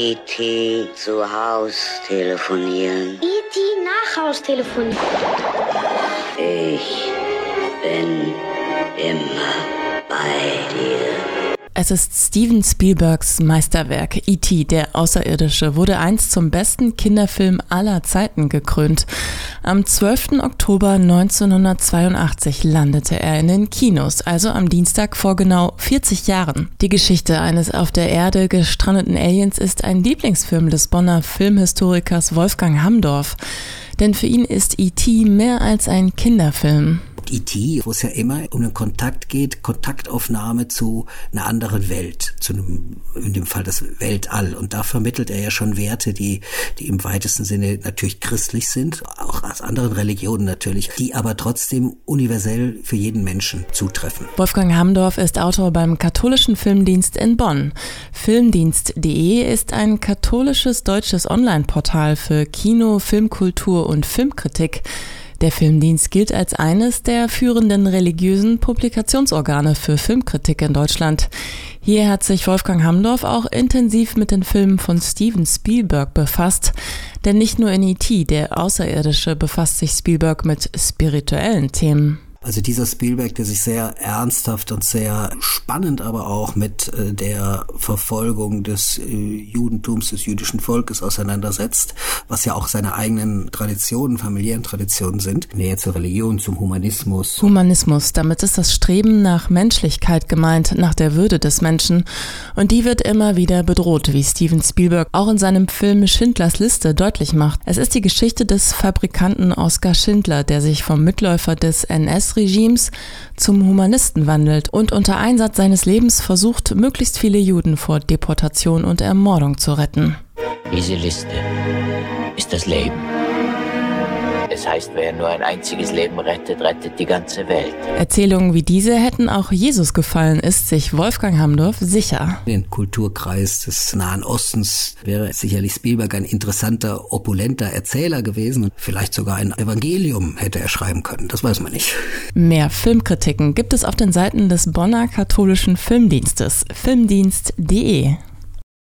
E.T. zu Haus telefonieren. E.T. nach Haus telefonieren. Ich bin immer bei dir. Es ist Steven Spielbergs Meisterwerk E.T., der Außerirdische, wurde einst zum besten Kinderfilm aller Zeiten gekrönt. Am 12. Oktober 1982 landete er in den Kinos, also am Dienstag vor genau 40 Jahren. Die Geschichte eines auf der Erde gestrandeten Aliens ist ein Lieblingsfilm des Bonner Filmhistorikers Wolfgang Hamdorf. Denn für ihn ist E.T. mehr als ein Kinderfilm. E.T., wo es ja immer um einen Kontakt geht, Kontaktaufnahme zu einer anderen Welt, zu einem, in dem Fall das Weltall. Und da vermittelt er ja schon Werte, die, die im weitesten Sinne natürlich christlich sind, auch aus anderen Religionen natürlich, die aber trotzdem universell für jeden Menschen zutreffen. Wolfgang Hamdorf ist Autor beim katholischen Filmdienst in Bonn. Filmdienst.de ist ein katholisches deutsches Online-Portal für Kino, Filmkultur und Filmkritik. Der Filmdienst gilt als eines der führenden religiösen Publikationsorgane für Filmkritik in Deutschland. Hier hat sich Wolfgang Hamdorf auch intensiv mit den Filmen von Steven Spielberg befasst. Denn nicht nur in E.T., der Außerirdische, befasst sich Spielberg mit spirituellen Themen. Also dieser Spielberg, der sich sehr ernsthaft und sehr spannend aber auch mit äh, der Verfolgung des äh, Judentums, des jüdischen Volkes auseinandersetzt, was ja auch seine eigenen Traditionen, familiären Traditionen sind. Näher zur Religion, zum Humanismus. Humanismus, damit ist das Streben nach Menschlichkeit gemeint, nach der Würde des Menschen. Und die wird immer wieder bedroht, wie Steven Spielberg auch in seinem Film Schindlers Liste deutlich macht. Es ist die Geschichte des Fabrikanten Oskar Schindler, der sich vom Mitläufer des NS NS-Regimes zum Humanisten wandelt und unter Einsatz seines Lebens versucht, möglichst viele Juden vor Deportation und Ermordung zu retten. Diese Liste ist das Leben. Es heißt, wer nur ein einziges Leben rettet, rettet die ganze Welt. Erzählungen wie diese hätten auch Jesus gefallen, ist sich Wolfgang Hamdorf sicher. Den Kulturkreis des Nahen Ostens wäre sicherlich Spielberg ein interessanter, opulenter Erzähler gewesen und vielleicht sogar ein Evangelium hätte er schreiben können. Das weiß man nicht. Mehr Filmkritiken gibt es auf den Seiten des Bonner katholischen Filmdienstes filmdienst.de.